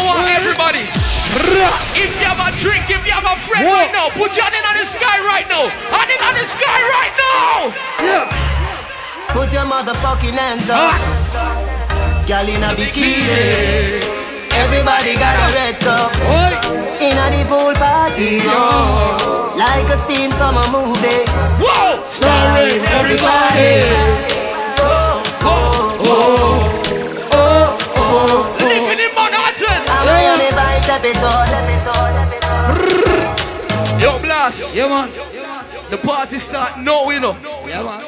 I want everybody. If you have a drink, if you have a friend Whoa. right now, put your hand on the sky right now. Hand it on the sky right now. Yeah. Put your motherfucking hands up. Ah. Girl in a bikini. Everybody got a red cup. Oi. In a the pool party. Like a scene from a movie. Whoa! Starring everybody. Living episode. Yo, blast. Yeah, man. The party start now, you know. Yeah, man.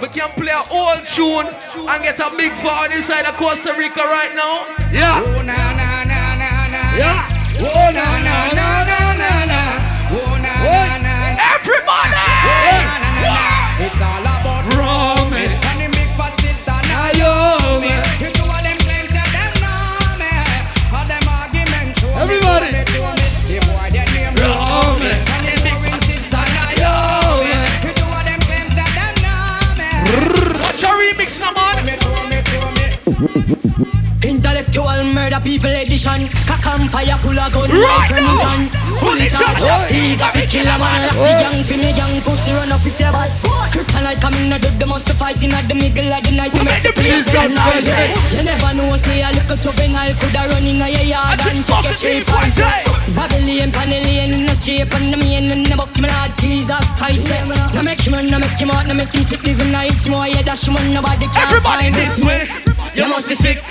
We can play an old tune and get a big party inside of Costa Rica right now. Yeah. Oh na na na na na. Yeah. Oh na na na na na na. Oh na What? na na na. Everybody! na, na, na. It's all your remix now, Intellectual murder people edition. Cock and fire pull a gun Right like now. Remington Pull it out. He got fi kill a man Lock the gang fi me gang Pussy run up if you bad Kryptonite coming a dead They must fight in at the middle of the night. You make the Please get crazy. You never know say a little juvenile Coulda run in a yard and take a bust it and the point, Babylon, Panellian in the street And the main in the buck Me lord Jesus Christ. No make him run, no make him out No make him slip Living nights more Yeah dash him nobody can Everybody this way. You must be sick.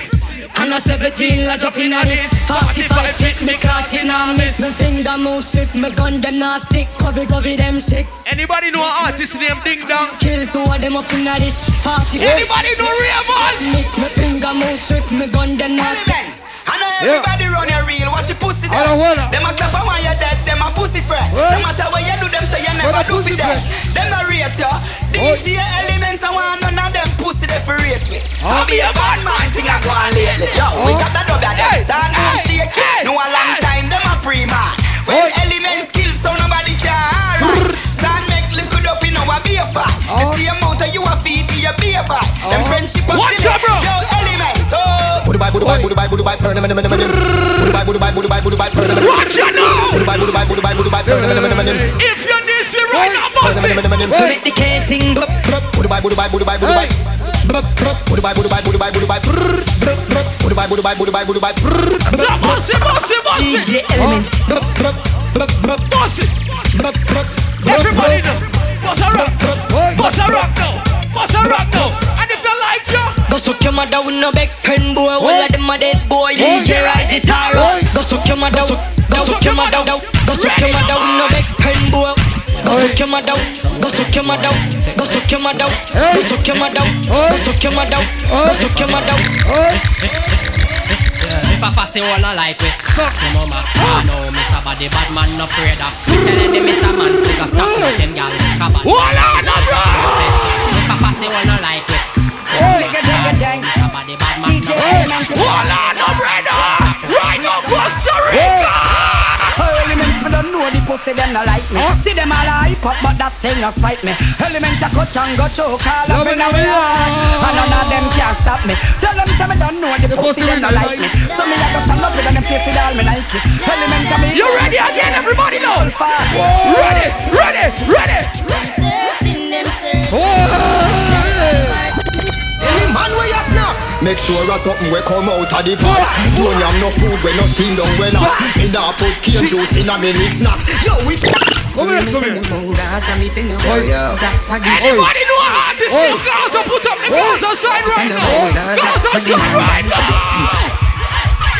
And a 17, I drop in a this 45 hit me clock in a miss Me finger move swift, me gun them not stick Covey, covey them sick Anybody know an artist named Ding Dong? Kill two of them up in a this 40 Anybody know Ravens? miss Me finger move swift, me gun them not stick Elementz. I know everybody run your real, watch your pussy I there. Them a clap and when you're dead, them a pussy friend. No matter what you do, them say you never do for them. Them not rate you. DJ Elementz, I want none of them pussy they for rate me. I'll be a bad man, thing I go on lately. Yo, we got that dub them stand and shake No a long time, them a pre-man. When Elementz kill, so nobody can. Stand make liquid up, you know a beer fight. The same amount of you a feed to your beer bite. Them friendship a silly. Yo, Elementz, oh. Budu bye, budu bye, budu bye, budu bye. Budu budu budu budu. Watch out now! Budu bye, budu bye, budu bye, budu bye. If you this way right now, boss. Make the casing go Budu bye, budu bye, budu bye, budu bye. Budu bye, budu bye, budu bye, budu bye. Budu bye, budu bye, budu bye, budu bye. Stop, boss it, boss it, boss it. DJ element Boss it. Everybody know. Boss a rock. Boss a rock now. Boss a rock your mother with no back pen boy All of them a dead boy DJ ride the tire Go suck your mother Go suck your mother Go suck your mother with no back pen boy Go suck your mother Go suck your mother Go suck your mother Go suck your mother Go suck your mother Go suck your mother If I pass it all I like it Fuck your mama I know Mr. Body bad man no afraid of Telling them Mr. Man Figure stop with them gal Come on hold on, no, bro. If I pass it all I like it Take a take a dang. Mr. Body bad man DJ no element. Hold on, no, brother. Right now, Costa Rica. Elementz me don't know the pussy them no like me. See them all hype up, but that still not spite me. Element a cut and go choke all up in a And none of them can stop me. Tell them say me don't know the pussy them no like me. So me a up with them face with all me Nike. Element a me. You ready again, everybody far. Ready, ready, ready. Any Make sure a something we come out of the pot Don't yam no food when no steam down well hot Me nah put cane juice in a me mix nuts Yo, which Come here, come here. Anybody know an artist named Gaza? Put up the Gaza sign right now. Gaza sign right now.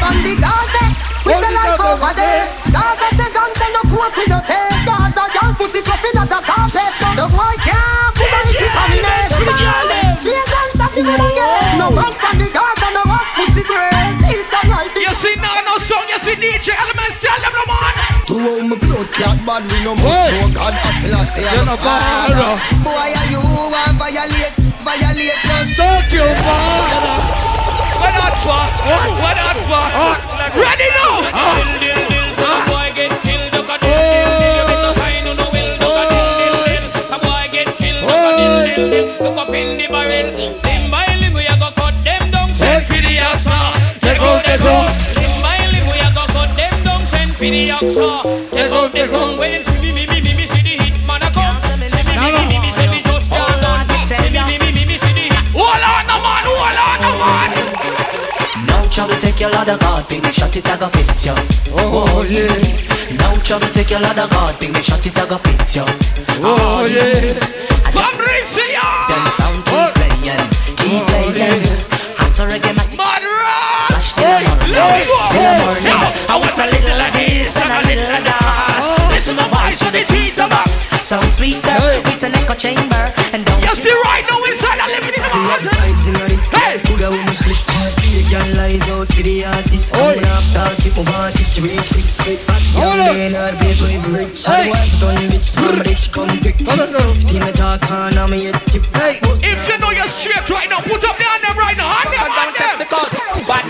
On the Gaza, we On say the life Gaza. over there. Gaza say guns and no coke we no take. Gaza girl pussy fluffing at the carpet. So the boy can't put on it on the next Straight gunshot in the game. No run from you see DJ Elementz, tell them no man. To all my blood clot bad we no must Oi. know God hustle I say You're not bad, bro. Boy are you want violate Violate just Suck your father. What not for? What not for? Ready now? Some boy get killed a a a Look up in the barrel Limb by limb we a go cut them down Send for the oxa Take out the gun Limb by for the oxa. Take out the gun when them see me, me, me, me, me, see the hit man a come. See me, me, me, me, me, see me just can't run. See me, me, me, me, me, see the hit. Hold on, no man, hold on, no man. No trouble, take your ladder guard, ping me shot it, I go fit you. Oh yeah, No trouble, take your ladder guard, ping me shot it, I go fit you. oh yeah. Come Fabricia! Then sound keep oh. playing, keep oh, playing. Hot reggae matic, till the morning. I want a little of this and a little of that. Oh. Listen my voice to the tweeter box. Sound sweeter, uh, with an echo chamber, and don't You see right now inside a living in the heart. Hey! Hold up. Hey, If you know you're straight right now, put up the hand right now. Hand them, hand them. Because bad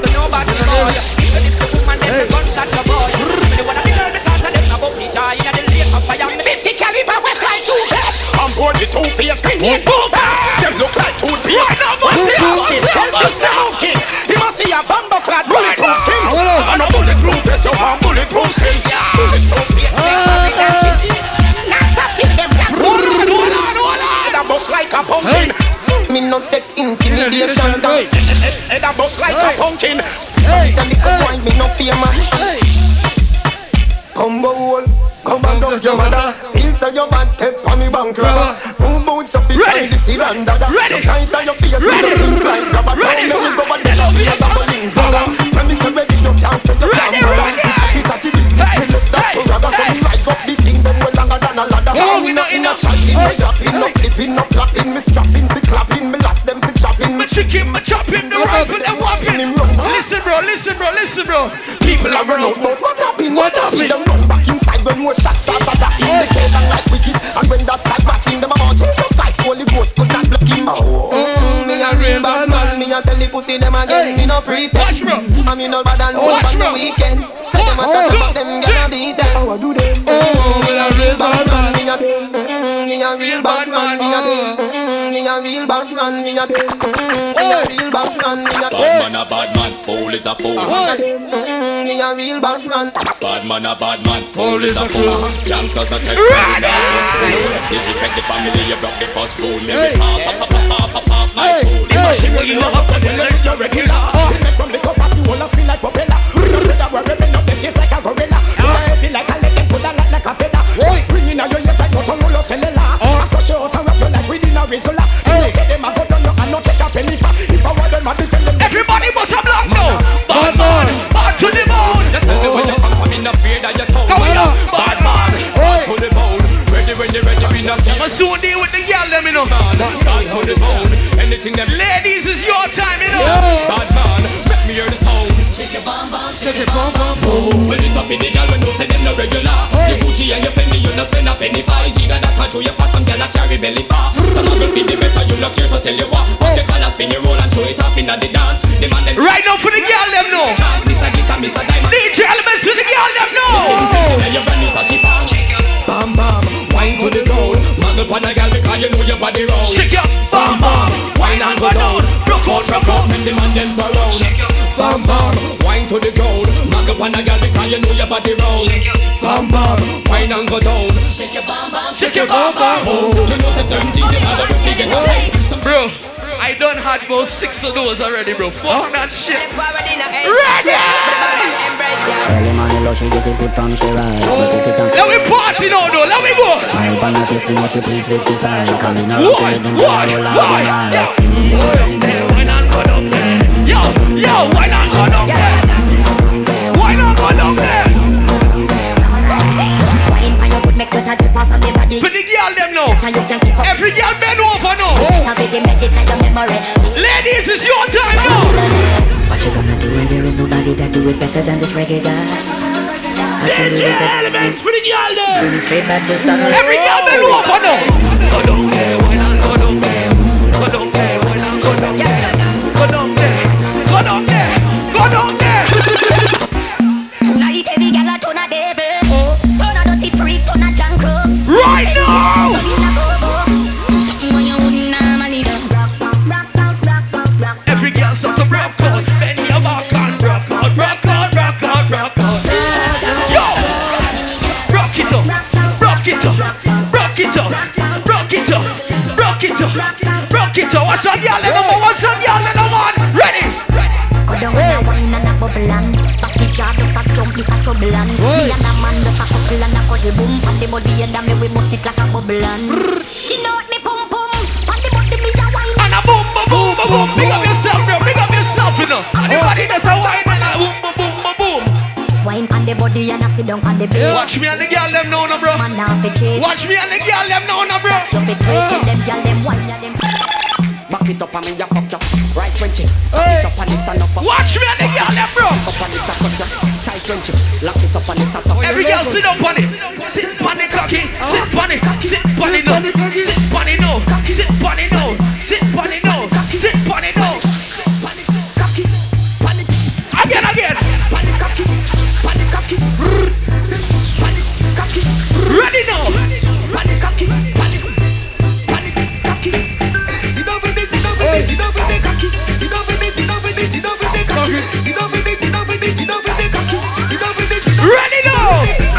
man don't apologize to nobody boy. If this the woman, then the gunshot your boy. Me the one of the girl because of them about me joy in the lake of fire. Me 50 caliber we fly two best. I'm bored with two face grenade boom. Them look like toothpaste. Right now, bust it out, bust it out, bust it out. king. You must see a bumbo clad bulletproof skin. Hold up. And a bulletproof vest, you want bulletproof skin. Bulletproof face, make every damn chin. Now stop till them black. On, on, on. Bust like a pumpkin. Me no take intimidation. Hey. Head a bust like a pumpkin. hey, The little boy me no fear man. hey. Combo wall, come and down your mother. Feel so your bad tip on me bank robber. Boom boots of it, Ready. try this here and dada. Ready. Night on your face, Ready. you think like rubber. Ready. Tell me go and tell me a gambling vagga. When me say ready, you can't say you Ready, can't ready. Chatty chatty business, Hey, me left that hey, to ragga. So me rise up the thing, them well longer than a ladder. Come we not in a enough. chatting, me dropping, no flipping, no flapping, me strapping, fi clapping, chopping. My chicken, my chopping, the rifle, and whopping. Him run. Listen, bro, listen, bro, listen, bro. People People are are run out, run but what happened? What happened? Them run back inside when more shots start attacking. They came down like wicked, and when that start batting, them about Jesus Christ, Holy Ghost could not block him. Mm, me a real bad man, me a tell the pussy them again. Me no pretend. Watch, bro. And me no bad and no Watch, on the weekend. Say them a One, chat about them, gonna beat them. How I do them? Oh, me a real bad man. Me a me a real bad bad man. Me a me a real bad man. Me a Bad man a bad man, fool is a fool. me a real bad man. Bad man a bad man, fool is a Fool is a fool. fool. Gangsters a text fool, not just fool. Disrespect the family, you broke the first rule. Every pop, pop, pop, pop, pop, my fool. hey. Machine will you have to tell it, you're regular. The next from the I see all a spin like propeller. Brother, we're ripping up them just like a gorilla. Ah! You are heavy like a leg, them put a lot like a feather. Ringing out your ears like nothing will cellular. A Rizzola. You them a go down, you and not take a penny for. If I want them, I defend them. Everybody must have blocked now. Bad man, bad to the bone. You tell me when you come from, me not afraid of your tongue. Go on. Bad man, bad to the bone. Ready when you ready, we not keep I'ma soon deal with the girl, them, you know. on. Bad to the bone. Anything them Ladies, it's your time, you know. bad man, let me hear the sounds. Shake it, bum, bum, shake your bum boom. When it's up in the gal, when you say them no regular. Gucci and your Fendi, you not spend a penny for. It's either that or show your fat, some gal a carry belly. Some of them feel the better, you not care, so tell you what. Pop the oh. collar, spin your roll and show it up in the dance. The man them Right now for the girl, them, know. chance, Miss a glitter, Miss a diamond. DJ Elementz for the girl, them, know. Tell your brand new sashi pan. Bam bam, wine to the ground. Muggle pan a gal because you know your body round. Shake your Bam bam, wine and go down. Broke out, broke out, and the man them surround. Bam bam, wine to the ground. Muggle pan a gal because you know your body round. Bam bam, wine and go down. Shake your bum bum. Oh, you know the certain things you have to figure out. Bro, I done had about six of those already, bro. Fuck that shit. Ready! Early morning love, she get it good from she rise. But it it and Let me party now, though. Let me go. smile on her face, me know she pleased with this eye. Coming around to One, let them one, go down there? Yo, yo, why not go down there? Why not go down there? Wine on your foot, make sweat a drip off of me body. For the girl, them know. And you can keep up. Every girl bend over now. Have it embedded in your memory. Ladies, it's your time now. What you gonna do when there is nobody that do it better than this reggae guy? I can do DJ this Elementz for the girl, Bring them. straight back to summer. Every girl bend over now. Go down there, why not go down there? Go down there, why not go down there? Go down Watch me and the girl them now, no, bro. Man now fi cheat Watch me and the girl them now, no, bro.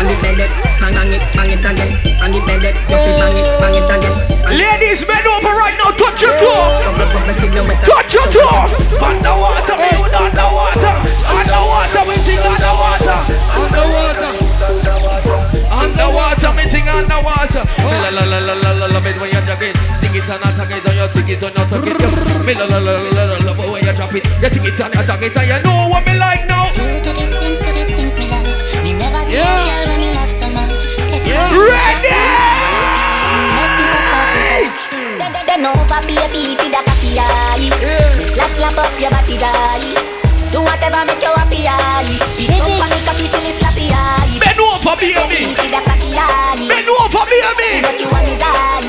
Now. On the bed, bang bang it, bang it again. On the bed, you fi bang it, bang it again. Ladies, bend over right now. Touch your toe. Bubble bubble till you wet. Touch your toe. Underwater, me with underwater. Underwater, me ting underwater. Underwater. Underwater, me ting underwater. Oh. Me la la la la la la love it when you drag it. Ting it and attack it, and you ting it and you tuck it. Me la la la la la love it when you drop it. You ting it and you attack it, and you know what me like now. You do the things, do the things Yeah. Ready? make. Then, over baby, feed a cocky eye. Slap, slap up your body, die. Do whatever make you happy, eye. Beat up on the cocky till it's slappy, eye. Bend over, baby. Bend over, baby. But you want me die.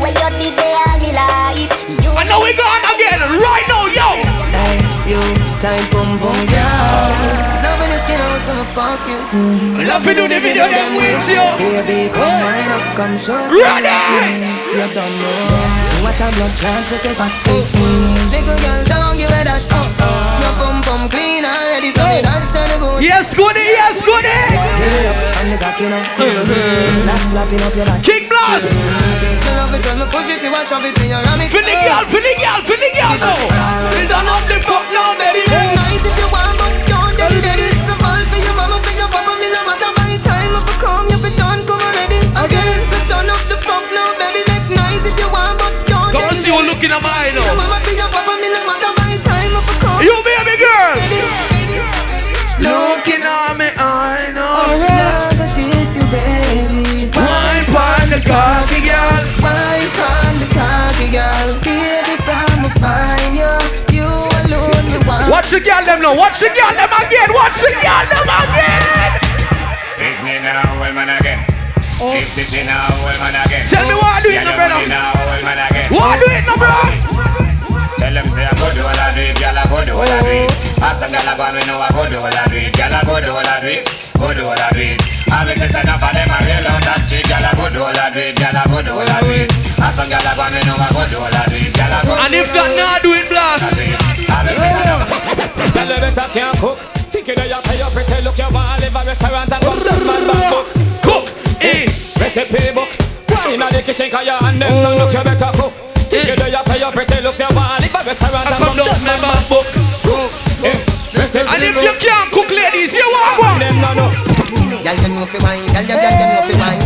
When you did the all me life. And now we gone again. Right now, yo. Time you, time boom boom girl. The skin out from fuck you. Love to do the video them with you. Baby, come wind up, come show Ready? You don't know what a blood clot we say fat. Mm, mm. Little girl, don't give it that. Uh, uh. Your bum bum clean already, so you don't stand a good. Yes, goody, yes, goody. Get it up the you know. Slap slapping up your back. King Blast. You love it when me push it, you want shove it in your hammock. For the girl, for the girl, for the girl. now. Watch the girl them now. Watch the girl them again. Watch the girl them again. Me now, well man again. Stick it now, well man again. Tell me what I do it, no, brother. you now, well man again. What do it, no? Tell them say I go do all I do it, girl I go do all I do it. Them girl I go and we know I go do all I do it, girl I go do all I do it, go do all I do it. All this is enough them I real out the street, girl I go do all I do it, girl I go do all I do it. Ask them girl I go and we know I go do all I do it, girl I go. And if that not do it, blast. All this is enough. Tell them better can't cook. Think you know you pay your pretty look. You want to live a restaurant and come down man back book. Cook. Eh. Recipe book. Wine in the kitchen 'cause you and them no look you better cook. Think you know you pay your pretty looks. You want to live a restaurant and come come down down my man back back book. Eh, recipe And if you can't cook, ladies, you want one. Them no know. Girl, you know fi wine, girl, you, girl, you know fi wine, you know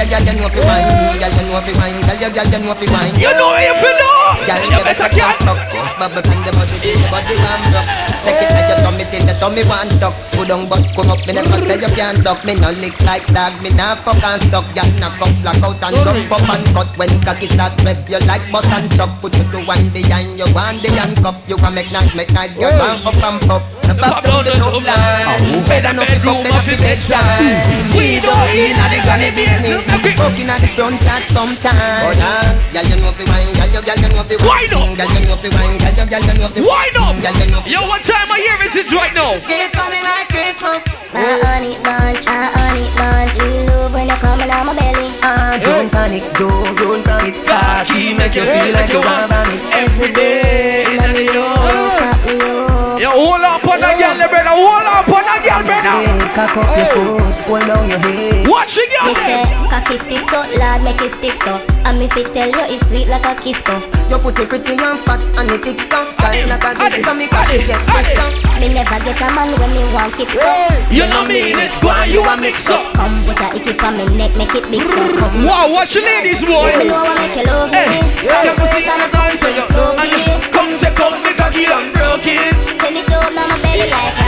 fi girl, you, know fi wine, girl, you know fi wine, girl, you, girl, you know fi wine. You know where you feel now. Girl, You better can't. tuck, bubble the body, till the body warm up. Take it to your tummy till the tummy want tuck. Put down but come up, me never say you can't duck. Me no lick like dog, me nah fuck and stuck. Girl, knock up, black out and jump up and cut. When cocky start rev, you like bust and chuck. Put you to one behind you, one the handcuff. You can make nice, make nice, girl, bang up and pop. The pop down the top line. Better not fi fuck, better bedtime. We don't in the granny business. Fucking at the front yard sometime. Hold on, girl, you know fi wine, girl, you, girl, you know fi Wind up. Girl, you know fi wine, girl, you, girl, you know fi Wind up. Girl, you know fi Yo, what time of year is it right now? Get funny like Christmas. My honey bunch, my honey bunch. You love when you coming out my belly. Ah, don't panic, don't run from it. Cocky make you feel like you want vomit. Every day in the Stop me. Yo, hold up on that girl, brother. Hold up on that girl, brother. Cock up your foot, hold down your head. Watch the girl. Me say, cocky stiff so, lad make it stick so. And me fit tell you it's sweet like a kiss so. Your pussy pretty and fat and it thick so Tight like a gift so me cocky get pressed so Me never get a man when me want kick so. You know mean it, go on, you a mix up. Come put a icky for me neck, make it big so. Come Wow, watch the ladies, boy. Me know I make you love me. Your pussy on the dance, so you and you come check out me cocky and broke it. Send it up now my belly like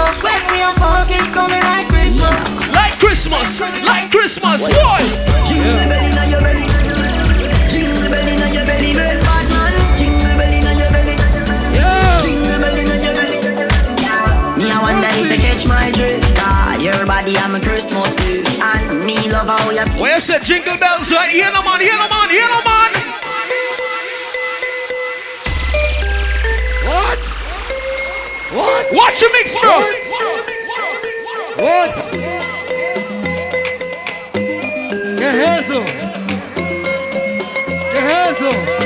Christmas When me a fuck it coming like Christmas Like Christmas, like Christmas, boy. Jingle bell inna your belly Jingle bell inna your belly Bad man Jingle bell inna your belly Jingle bell inna your belly Me I wonder if you catch my drift. Ah, your body I'm a Christmas tree, and me love how you. Where you said jingle bells, right? Here, no man, here, no man, here, no man. What? Watch your mix, bro. What? ¿Qué es eso? ¿Qué es eso?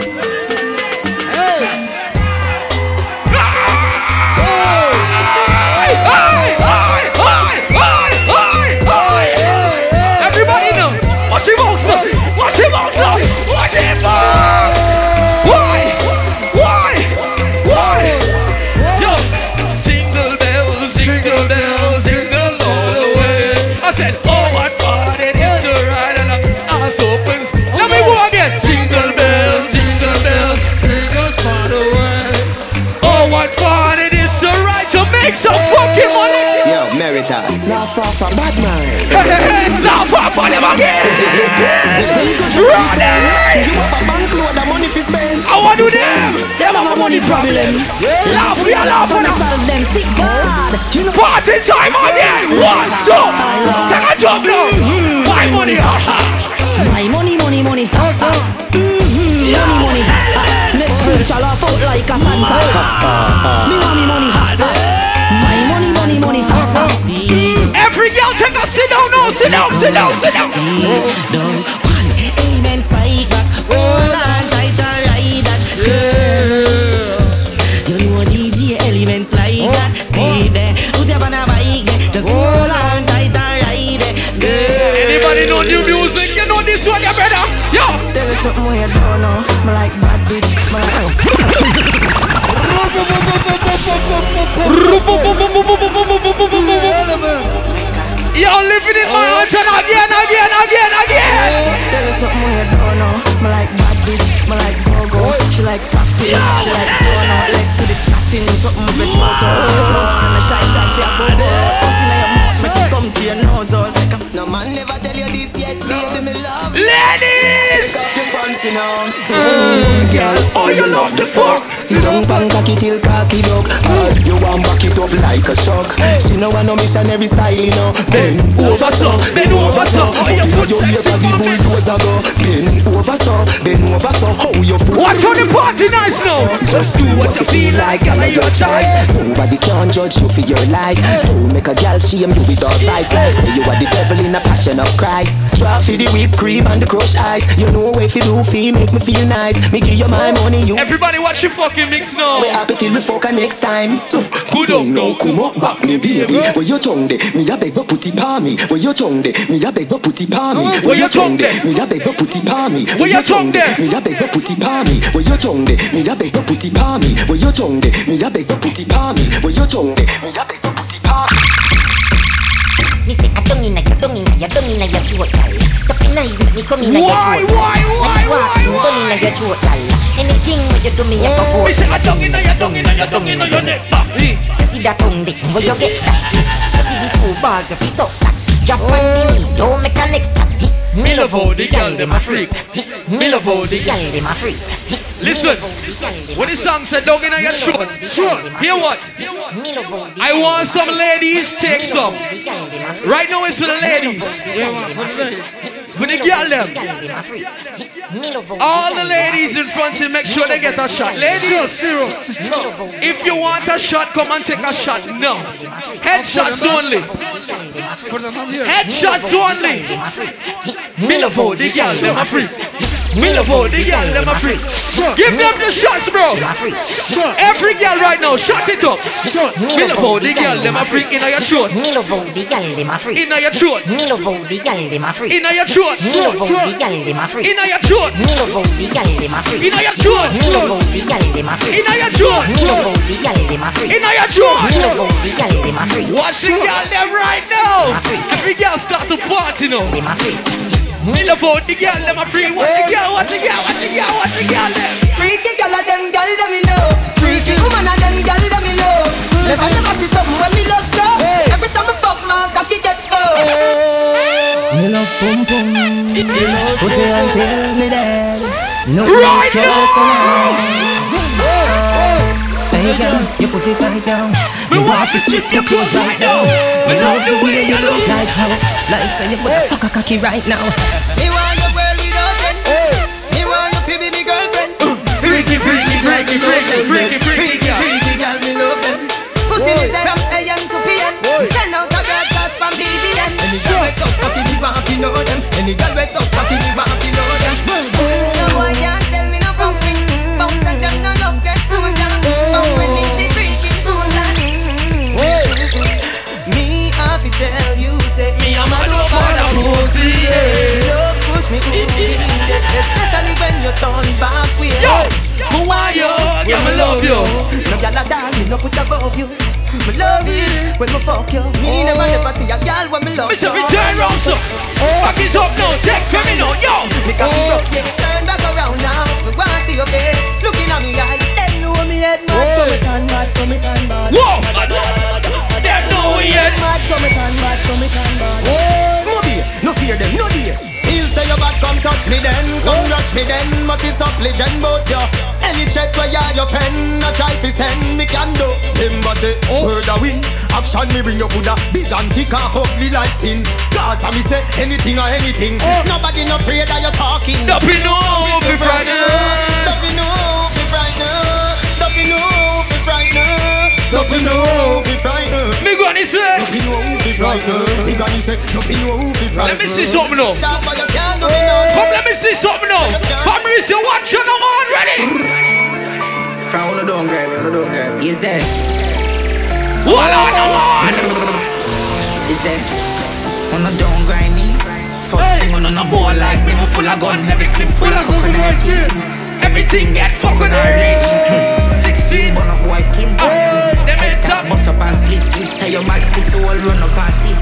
Said, oh, what fun it is to ride in a ass opens. Let me go again. Jingle bells, jingle bells, jingle far away. Oh, what fun it is to ride to make some fucking money. Yo, Merita. Not far from bad man. Hey, hey, hey, now for for them again. Run it. You have a bank load of money for spend. I do them. Them have a money problem. Laugh, we are laughing now. them sick bad. You know. Party time again. One, two. Take a jump now. Buy money. ha, ha. My money, money, money. Ha, ha. Mhm, Money, money. Ha, ha. Next week I'll laugh out like a Santa. Me want me money. Ha, ha. My money, money, money. Ha, ha. Every girl take a sit down now. Sit down, sit down, sit down. Anybody know new music? You know this one, you better. Yo. There is something we don't know. Me like bad bitch. Me like, oh. You're living in my heart and again, again, again, again. there is something we don't know. Me like bad bitch. Me like go go. She like cocktail. She like phone out. Like to the platinum. Something with choke out. And a shy shy she a go go. Pussy in your mouth. Make it come to your nose all. No man never tell you this yet. Baby me love Ladies. Take off your now mm. Girl, mm. oh you love the fuck. Sit down mm. pan cocky till cocky dog uh, You want back it up like a truck. She no want no missionary style you know. Bend over so, bend over so. Oh, you put sexy go Bend over so, bend over so. How your foot Watch how the party nice now. Just do what you feel like, and your choice. Nobody can judge you for your life. Don't make a girl shame you with all vice. Say you are the devil in a passion of Christ. Try for the whipped cream and the crushed ice. You know if you do feel, make me feel nice. Me give you my money, you. Everybody watch your fucking mix now. We happy till we fuck next time. So, Good up now. come up back me baby. Where your tongue de? Me a beg put it pa me. Where your tongue de? Me a beg put it pa me. Where your tongue de? Me a beg put it pa me. Where your tongue de? Me a beg put it pa me. Where your tongue de? Me a beg put it pa me. Where your tongue de? Me a beg put it pa me. Where your tongue de? Me a beg Me say I don't inna your, don't inna your, don't inna your throat, gal. Tapping eyes me come inna your Why, throat. why, why, you walk why, in, don't inna your throat, gal. Anything when you do me, I go for. Me say a dung inna your dung inna your dung inna your neck back. You see that tongue dick, where you get that? You see the two balls of his up that. Drop on the knee, don't make a next chat. Love how the girl dem a freak. Me love how the Gal dem a freak. Listen, when the song said dung inna your throat, hear what? Me love how the I want some ladies take some. gal dem a freak. Right now it's for the ladies. Girl them. All the ladies in front to make sure they get a shot. Ladies, if you want a shot, come and take a shot. No. Headshots only. Headshots only. Millifo, the girl, them free. Millifo, the girl, them a free. Give them the shots, bro. Every girl right now, shut it up. Millifo, the girl, them a free in your throat. Millifo, the girl, them a free. In your throat. Millifo, the girl, them a free. In your throat. Millifo, the girl, them a free. In your throat. Millifo, the girl, them a free. In your throat. Millifo, the girl, them a free. In your throat. Millifo, the girl, them a free. In your throat. Millifo, the girl, them a free. Watch the girl them right now. Every girl start to party now. Them a. Me love how the girl them a free. Watch the girl, watch the girl, watch the girl, watch the girl them. Freaky girl of them girl them me know. Freaky woman of them girl them me know. Never never see something when me love so. Every time I fuck my cocky gets so. Me love pum pum. Put it and tell me that. No Right now. Hey girl, your pussy tight down. Me want to strip your clothes right now. Me love the way you look. Like how, like say you put a sucker cocky right now. Me want your world without end. Me want you to be me girlfriend. Uh, freaky, freaky, freaky, freaky, freaky, freaky girl. Freaky girl, me love them. Pussy me say from AM to PM. Send out a broadcast from BBM. Any girl we so cocky, me want to know them. Any girl we so cocky, me want turn back way. Yo, who are you? Yeah, me love you. No gyal a doll, me no put above you. Me love it when me fuck you. Me oh. never never see a gyal when me love you. me turn round so. Back it up now, take from me now, yo. Me cocky broke, yeah. Turn back around now. Me wanna see your face, looking at me eye. Them know me head mad, so me turn mad, so me turn bad. Whoa, them know we yet. Mad, so me turn mad, so me turn bad. Moby, no fear them, no dear. Say you bad, come touch me then, come rush me then. But it's up legend both you. Any check where you your friend, no try fi send me can do. Remember say oh. word a win. Action me bring your Buddha, big and thick and ugly like sin. Cause I me say anything or anything. Oh. Nobody no afraid that you're talking. Don't be no, be frightened. Don't be no, be frightened. Don't be no, be frightened. Don't be no, be frightened. Me gonna say. Don't be no, be frightened. Me gonna say, don't be no, be frightened. Let me see something now. That boy you can't do me none. Come, let me see something now. Fabrizio, watch your number on ready. From on don't grab me, on the don't grab me. Is there? One on the one. Is there? On the don't grind me. First thing on a ball like me, me full of gun, heavy clip full of coconut. Everything get fucking rich. 16, bun of white skin. Them head top. Bust up and split, split, say your mad pussy all run up and see.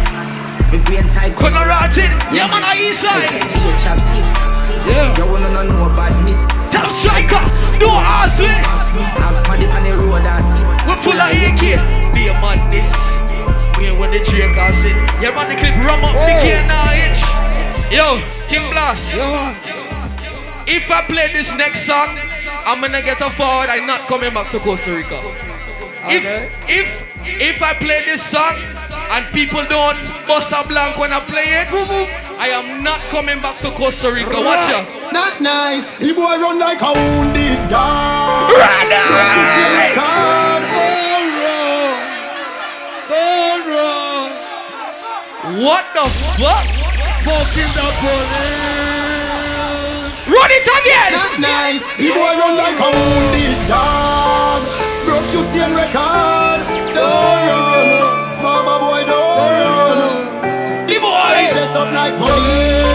Me brain side Couldn't rot it. Yeah, man, on east side. Be a chapstick. Yeah. You wanna know no badness. Top striker. No hustling. Ask for the on the road and see. We're full of AK. Be a madness. We ain't when the Drake can sit. Yeah, man, the clip rum up the gear now, itch. Yo, King Blast. If I play this next song, I'm gonna get a forward. I'm not coming back to Costa Rica. If if if I play this song and people don't bust a blank when I play it, I am not coming back to Costa Rica. Watch ya. Not nice. He boy run like a wounded dog. Run You see nice. the card. Don't run. What the fuck? Fucking the police. Run it again. Not nice. He boy run like a wounded dog. Broke you same record. Don't run. Mama boy, don't run. The boy. Dress up like police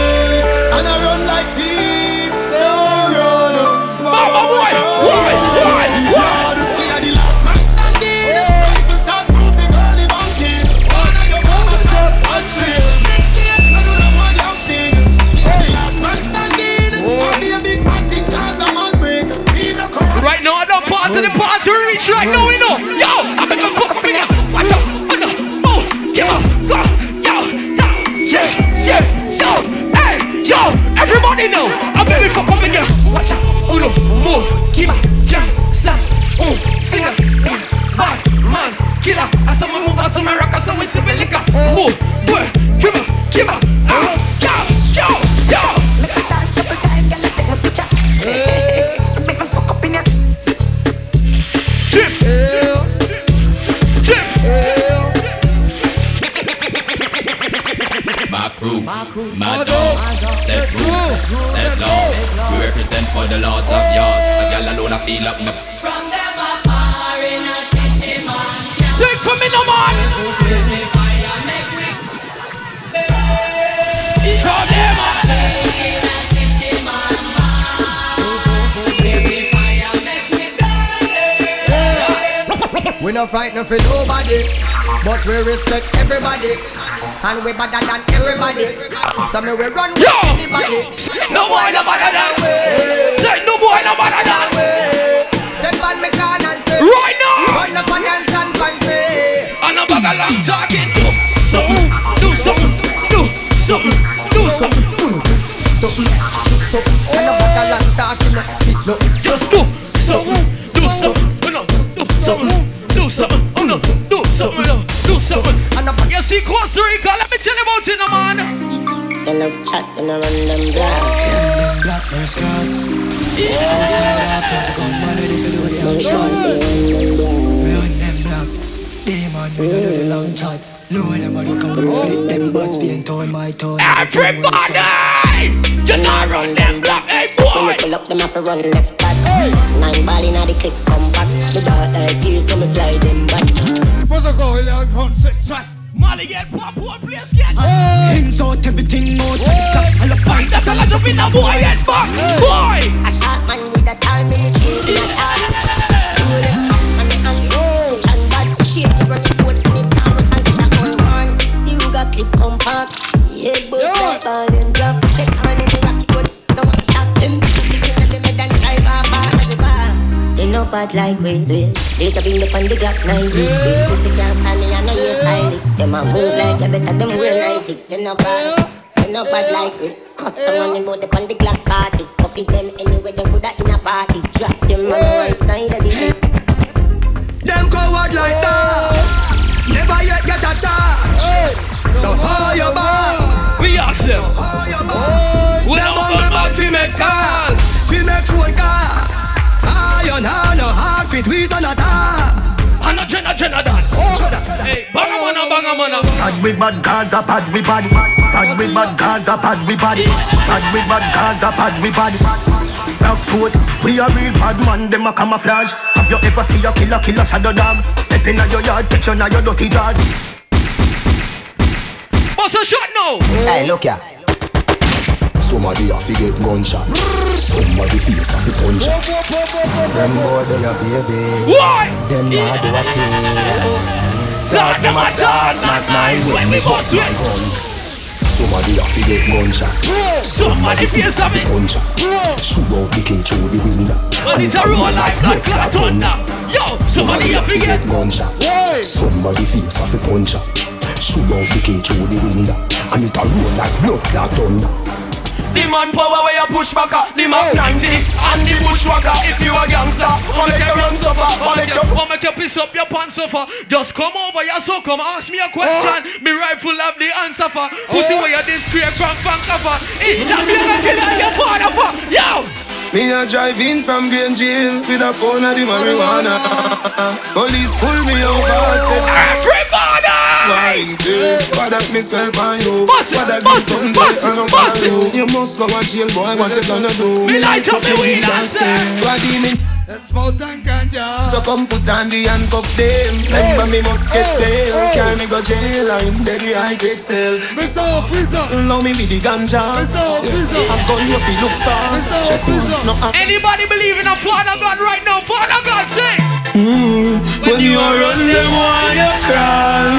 party reach right now, you know. Yo, I'm in the fuck up in here. Watch out. Oh, no. Oh, yeah. Go. Yo, yo. Yeah, yeah. Yo, hey, yo. Everybody know. I'm in the fuck up in here. Watch out. Oh, no. Move. Give up. Yeah. Slap. Oh, singer. Yeah. Bad man. Killer. I saw me move. I saw me rock. I saw sip liquor. Move. Boy. Crew. Mad dog, set rule, set laws. We represent for the lords of yards. A gal alone I feel up. From them apart in a chichi man. Sing for me, no man. Call them up. We no frightened for nobody, but we respect everybody. And we better than everybody. So me we run with anybody. No boy, no better than we. Say no boy, no better than we. Step on me can and say Right now. Run up and dance and fancy And I'm a long talking. Do something, do something, do something. See Costa Rica, let me tell you about it, man. They love chat and I run them black. Black first class. There's a gunman ready to do the action. We on them black. Demon, we don't do the long chat. No them a look and we flip them butts being torn my torn. Everybody, you not run them black, hey When we boy. pull up, them have to run left back. Nine ball inna the click, come back. The dark eye uh, tears, so me fly them back. Protocol, il est un grand set. Molly get pop, one place get. Hands out, everything out. All up Find that a lot of in a boy head back, boy. A shot man They no bad like we sweet. They a bring the on the Glock 90. Big pussy can't stand me, I know you stylist. Them a move like you better them wear 90. Them no bad. Them no bad like we. Custom on the boat, the on the Glock 40. Coffee them anywhere, them put that in a party. Drop them on the right side of the head. Them coward like that. Never yet get a charge. So how you ball? We ask them. How you ball? We Them on the back fi make call. Fi make phone call. Iron hand no hard fit we turn a talk. And a Jenna Jenna dance. Oh, hey, banga mana, banga mana. Pad we bad Gaza, pad we bad. Pad we bad Gaza, pad we bad. Pad we bad Gaza, pad we bad. Black foot, we a real bad man, them a camouflage. Have you ever see a killer, killer shadow dog? Step in your yard, catch you now your dirty jaws. What's a shot now? Hey, look ya Somebody a fi get gunshot. Somebody face a fi punch. Them boy they a baby. Why? Them not do a thing. Talk them a talk, not nice. When we bust with. Somebody a fi get gunshot. Somebody face a fi me. punch. Shoot out the cage through the window. And it's a roll like blood clot thunder. Yo, somebody a forget. gunshot. Somebody face a fi punch. Shoot out the cage through the window. And it a roll like blood clot thunder. The man power where you push back The Mac 90 and the bushwhacker. If you a gangster, wanna make you run suffer Wanna make you Wanna make you piss up your pants suffer. Just come over here so come ask me a question. Me rifle have the answer for. Pussy where you this scrape from Vancouver Eh, that you gonna kill your father for. Yo! Me a drive in from Green Jail with a pound of the marijuana. Police pull me over, step. Everybody! Wine say, what that me smell by you? Bust it, What that bust it, something I don't it, bust? You must go and jail, boy. What you gonna do? Me light up me weed and say. Squaddy me. Let's smoke and ganja. So come put on the handcuff them Remember me must get bail Carry me go jail I'm ready I get sell Mr. Officer. Love me with the ganja Mr. Officer. I'm gun you fi look for Mr. Check Officer. No, I'm Anybody believe in a Father God right now? Father God say Mm-hmm. When you are run them while you crawl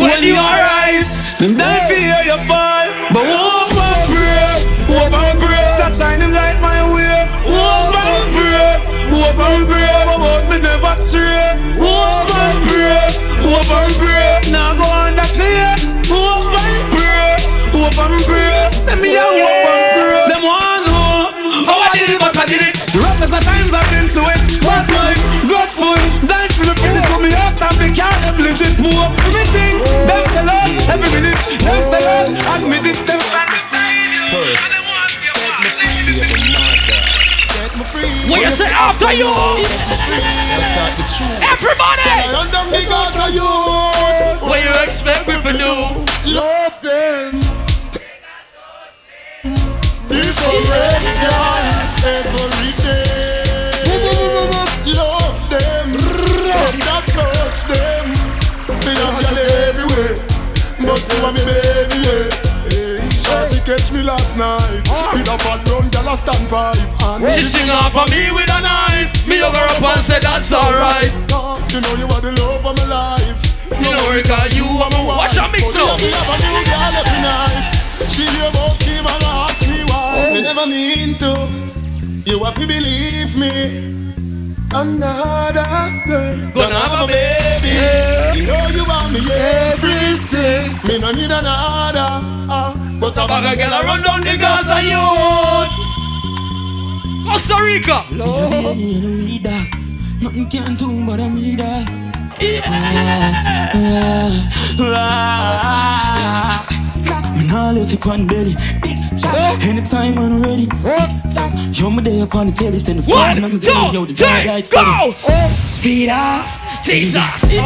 When you are rise Them die fear you fall. But hope and pray Hope and pray That shine them light my way Hope and pray Hope and pray About me never stray. Hope and pray Hope and pray Now every minute. Them say all, admit it, them fantasy. What you say after you? Everybody! London you. What you expect me to do? Love them. This already done every day. Love them. Don't touch them. Are me baby, yeah. Hey, Shorty catch me last night. Ah. With a fat brown gal a stand pipe. And She sing off of me with a knife. Me hug her up and say that's alright. You know you are the love of my life. No worry, cause you are my wife. Watch your mix But now. you have a new girl every night. She hear about Kim and ask me why. Me never mean to. You have to believe me. Another girl Gonna have a baby. You know you want me everything. Me no need another. ah, but a bag of girl a run down the Gaza youth. Costa Rica. Lord. Nothing can do but I'm me that. Me nah left you on belly. Anytime when I'm ready. You're my day upon the telly. Send the phone I'm saying, yo, the dog lights go! Speed off, Jesus.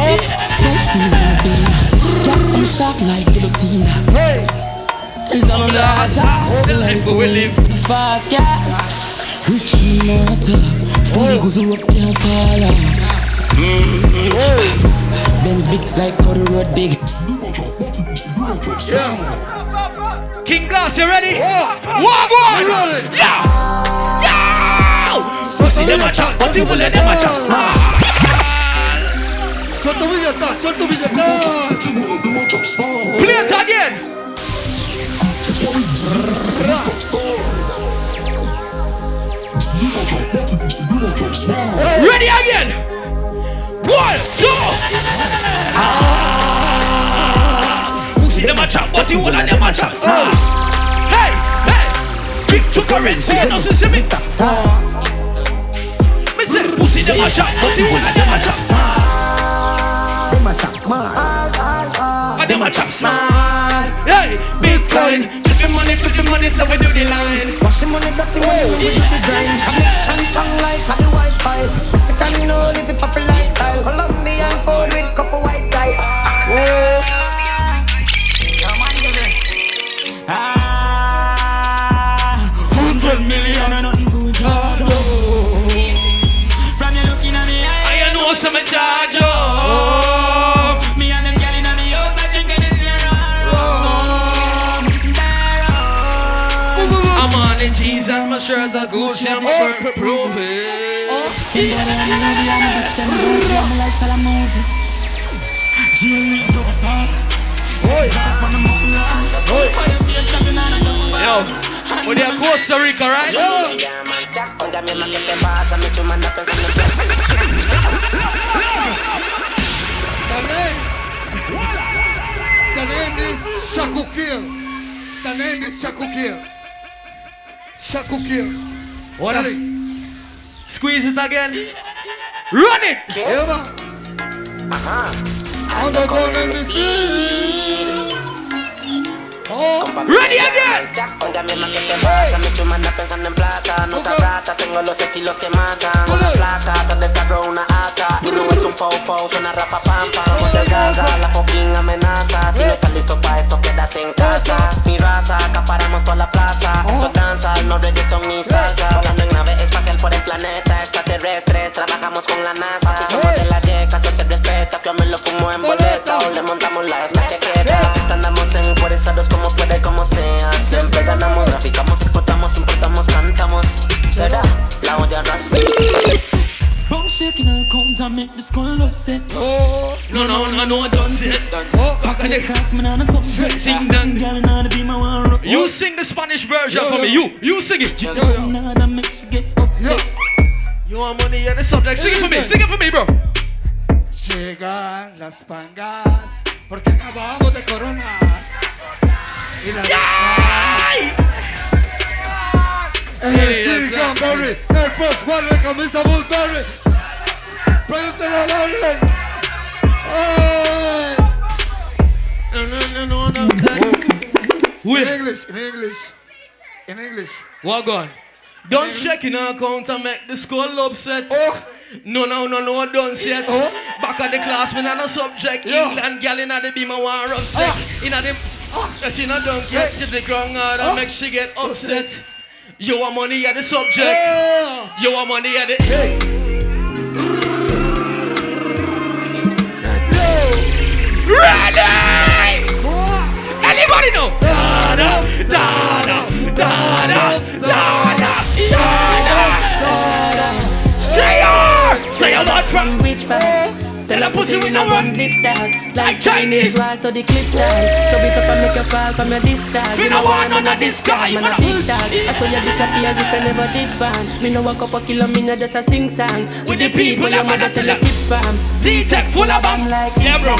Got some shop like guillotine. It's all on the. The life we live. Fast gas. Rich and not Fully goes up, can't fall off. Benz big like how the road big. King Glass, you ready? Walk on! Yeah! Yeah! Pussy them a chat, pussy will let them a chat. Suelta mi está, suelta mi está. Play it again. Ready again. One, two. Ah. Pussy them a chat, but you will let them a chat. Hey, hey. Big to currency, you know, see me. Me say, pussy them a chat, but you will let them a chat. Them a chop smart. Ah, them a chat smart. Hey, Bitcoin. Flipping money, flipping money, so we do the line. Wash the money, dirty money, we do the grind. Connection strong like the Wi-Fi. Mexican, you know, live the proper lifestyle. Colombian food with couple white guys. Hundred shirts are Gucci and my shirt for prove it. Yo, when they are Costa Rica, right? The name. Is Shakukir. The name is Shakukir. Shakukir. What Squeeze it again. Run it. Sea. Oh. Ready again. Oiga mi que te pasa, mi chumana pensando en plata. No te rata, tengo los estilos que matan. Una flaca, tarde carro una ata. Y no es un po-po, suena rapa pampa. Somos de gaga, la fucking amenaza. Si no estás listo pa' esto, quédate en casa. Mi raza, acaparamos toda la plaza. Esto es danza, no reggaeton me en boleta O le montamos la esta chaqueta Andamos en encuerizados como puede, como sea Siempre ganamos, traficamos, exportamos, importamos, cantamos Será la olla raspa Bum shaking her comes and make the skull upset. Oh, no, no, no, no, don't say it. Back in the class, man, on a subject. Ding dong. Girl, and I'll be my one. You sing the Spanish version for me. You, you sing it. Nada makes you get upset. You want money at the subject? Sing it for me. Sing it for me, bro. Llegan las pangas porque acabamos de coronar. Y la el el First One de camisa Burberry. Pregúntale a Larry. No, no, no, no, no. In English, in English, in English. What gone? Don't check in our account and make the skull upset. Oh. No, no, no, no, don't yet. Oh. Back at the class, man, on a subject. Yeah. England gal inna the beam, I want rough sex. Inna the, ah. oh. she not done yet. Get the ground hard and ah. make she get upset. You want money at the subject. Yeah. You want money at the. Ready! Ah. Anybody know? Da da da da da da da da say a lot from which way? Tell a pussy we no run dip that Like Chinese. Why so the clip that Show it up and make you fall from your distance We no want none of this guy. Man a big dog. I saw you disappear if I never did ban Me no walk up a kilo, me no just a sing song. With the people your mother tell you keep fam Z-Tech full of them like Yeah bro.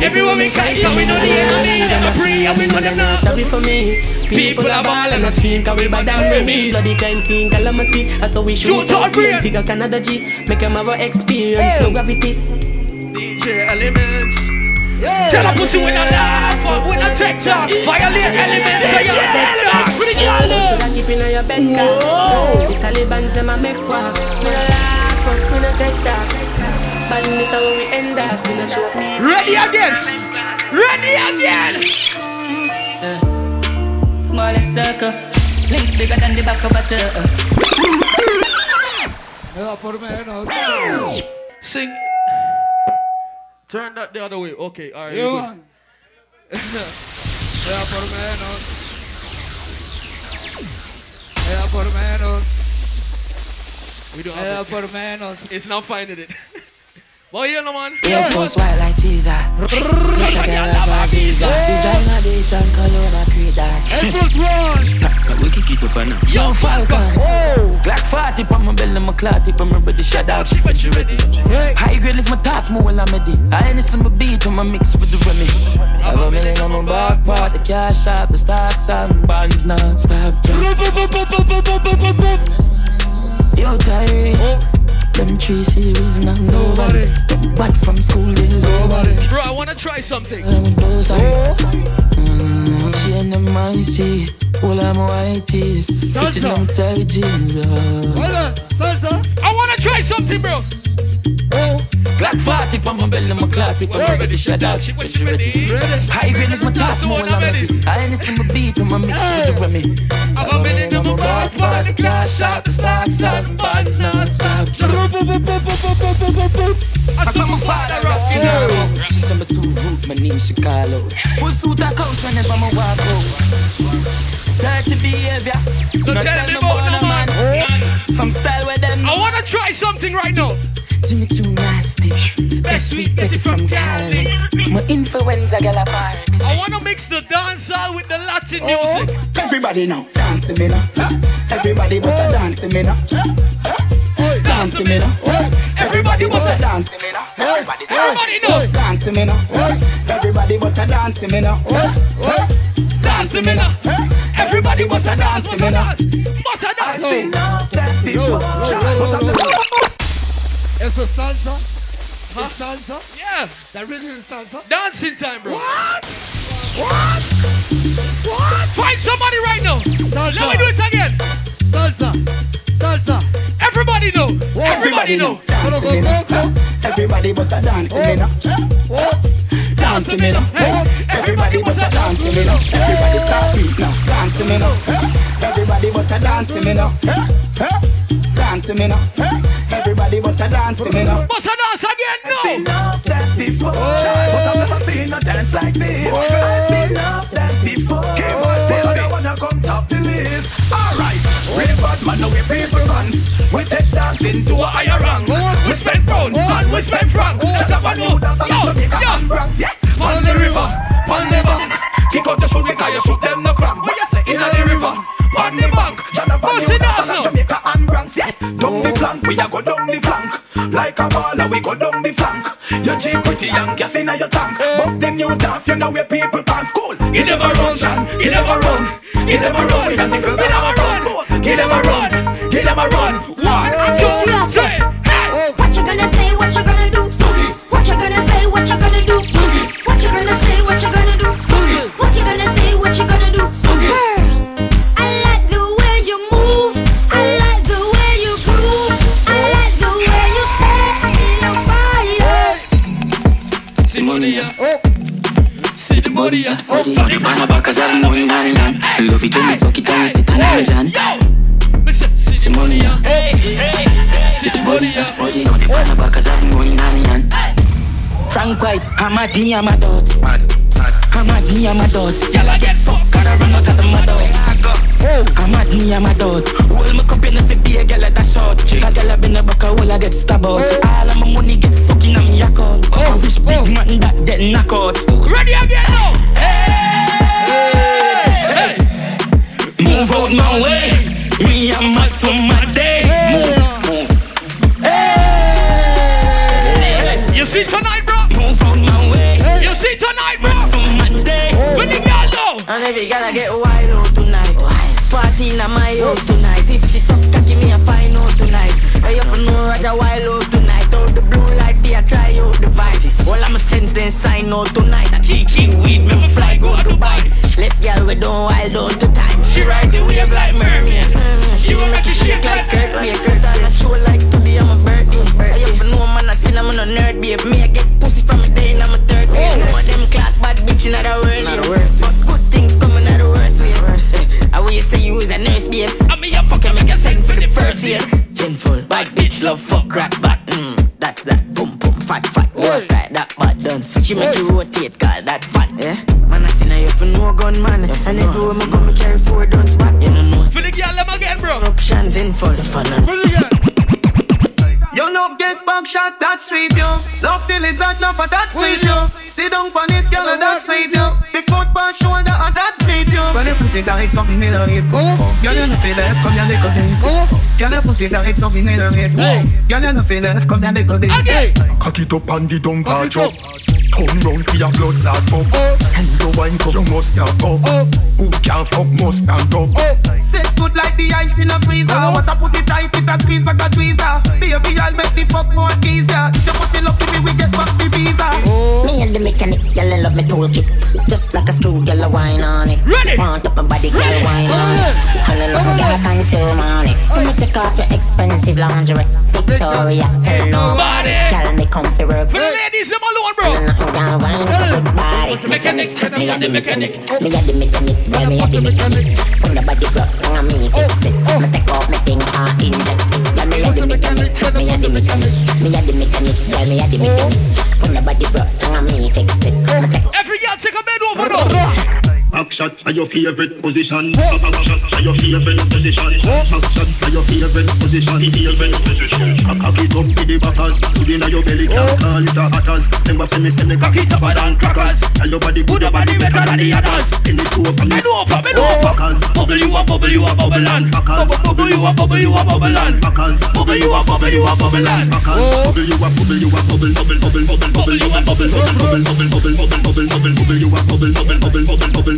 Everyone we kite so we know the enemy Them a pray and we know them now Sorry for me. People are ball and a scream Cause we bad than me. Bloody crime scene calamity. I saw we shoot out brain Figure Canada G. Make them have a experience. No gravity DJ Elementz. Yeah. Tell a pussy we not laugh, we not take talk. Violate Elementz, so you're dead. For the girl Should I keep in your bed car? The Taliban's them a make walk. We no laugh, we no take talk. Badness how we end up. We no show me. Ready again. Ready again. Uh, smallest circle. Links bigger than the back of a turtle. Sing. Turn that the other way. Okay, alright. Yeah, you're man. Ea por menos. Ea por menos. We don't have it. por menos. It's not finding it. But you know, man. Air Force white like teaser. Get a girl up a visa. Designer date and cologne a create that. Air Force One. Stop, but we kick it up and Yo, Falcon. Oh. Glock 40 pa my belly, my clot tip, I'm ready. Shut dog, she when she ready. High grade lift my task, more while I'm ready. I ain't some beat when I mix with the Remy. Have a million on my back part, the cash out, the stocks and bonds non-stop. drop. Yo, Tyree. Oh. Them three series, now nobody. But from school days, nobody. Bro, I wanna try something. Those are mm, she and them I see all I'm white tees fitting them tight jeans. Uh. Salsa. I wanna try something, bro. Glock 40 on my belly, my clout tip, I'm ready. Shut dog, she when she ready. High grade is my task, more I'm ready. I ain't my beat when I mix with the Remy. I'm a minute on my back, part the cash out, the stocks out, bonds non-stop. I saw my father rock in her home. She's number two root, my name Chicago. Full suit of coach whenever I walk out. Dirty behavior. Don't No tell me about no man. Some style with them. I wanna try something right now. Jimmy too nasty. Best sweet get it from Cali. My influenza gal a bar. I wanna mix the dancehall with the Latin oh. music. Everybody now, dancing me now. Everybody was a dancing me now. Dancing me now. Everybody was a dancing me now. Everybody know. dancing me now. Everybody was a dancing me now. Dancing me now. Everybody was a dancing me now. What's a I dance? seen that before. But I'm the Eso es salsa. It's salsa. Yeah. That rhythm is salsa. Dancing time, bro. What? What? What? Find somebody right now. Salsa. Let me do it again. Salsa. Salsa. Everybody know. Everybody know. dancing me now. Everybody was a dancing now. Dancing me now. Everybody was a dancing now. Everybody start beat now. Dancing now. Everybody was a dancing now. Dancing now. Everybody was a dancing now. What's a dance again? No. Seen enough that before, child, but I've never seen a dance like this. Oh. I've seen enough that before. Keep on still, you wanna come top the list. Alright, bad man, now we people runs. We take dancing to a higher rank. We spend pound and we spend franc. Shut up and move down from Jamaica and Bronx, yeah. On the river, on the bank. Kick out the shoot because you shoot them no cramp. What you say in the river? On the bank, Jonathan, Pussy you dance down now. from Jamaica and Bronx, yeah. Down the flank, we a go down the flank. Like a baller, we go down the flank. You cheap pretty young, gas in your tank. But them you dance, you know where people pants cool. Them a run, Sean. Them a run. Them a run. We and the girls Give them a run. I'm at me, I'm a dot. I'm at me, I'm a dot. Y'all get fucked, gotta run out of the mud house. Oh, I'm me, I'm a dot. Hold my cup, know, see, be a girl at that short. A girl up in the back, I will I get stabbed out. All of my money get fucking on me account. Oh, I wish big oh. man that get knock out. Ready again now. Hey! Move out my way. Me, I'm mad for my every girl I get wild out tonight. Party in my house tonight. If she suck, give me a fine out tonight. I up to know Roger wild out tonight. Out the blue light, be a try out the vices. All I'ma sense then sign out tonight. I kick it weed, me me fly go Dubai. Left girl we don't wild out to time. She ride the wave like mermaid. Mm, she will make you shake like Kurt Baker. Tell a show like today I'm a birthday. I up to know man I seen I'm a nerd babe. Me I get pussy from a day and I'm a third. No of them class bad bitch in the world. Not the worst, for the first year. Sinful, bad bitch love fuck rap back. Mm, that's that boom boom fat fat. Just like that bad dance. She make you rotate, call that fun. Yeah, man I seen her you for no gun man. And everywhere me go me carry four guns back. You know no. For the girl, them again, bro. Options in full fun. Your love get back shot, that sweet you. Love till it's hot, love but that sweet you. Sit down on it, girl, and ah, that sweet you. The foot on shoulder, and that sweet you. When you pussy tight, something me don't need. Girl, you know feel left, come here, little day. Girl, you pussy tight, something me don't need. Girl, you know feel left, come here, little day. Cock it up and the dung patch up. Turn round to your blood clot fuck. You the wine cup, you must have up. Who can fuck must stand up. Set good like the ice in a freezer. What I put it tight, it a squeeze like a tweezer. Baby, I'll make the fuck more easier. If your pussy lucky, me we get back the visa. Me and the mechanic, girl, I love me toolkit. Just like a screw, girl, I wine on it. Ready? Want up my body, girl, wine on it. And I love girl, I consume on it. You make the coffee expensive lingerie. Victoria, tell nobody. Tell me comfy work. For the ladies, them alone, bro. Girl, wine for good body. Mechanic, Me a the mechanic. Me a the mechanic, girl, me a the mechanic. When the body broke, and me fix it. Me take off me thing and inject it. Girl, me a the mechanic. Me a the mechanic. Me a the mechanic, girl, me a the mechanic. When the body broke, and me fix it. Every girl take a bed over now. Back shot are your favorite position. Back shot are your favorite position. Back shot are your favorite position. Favorite position. Cock it up to the backers. Put in your belly, can't call it a hatters. Remember send me send me cock it up tougher than crackers. Tell your body put your body better than the others. Any two of them, I know of them, I know of backers. Bubble you a bubble, you a bubble and backers. Bubble you a bubble, you a bubble and backers. Bubble you a bubble, you a bubble and backers. Bubble you a bubble, you a bubble, bubble, bubble, bubble, bubble you a bubble, bubble, bubble, bubble, bubble, bubble, bubble you a bubble, bubble, bubble, bubble, bubble.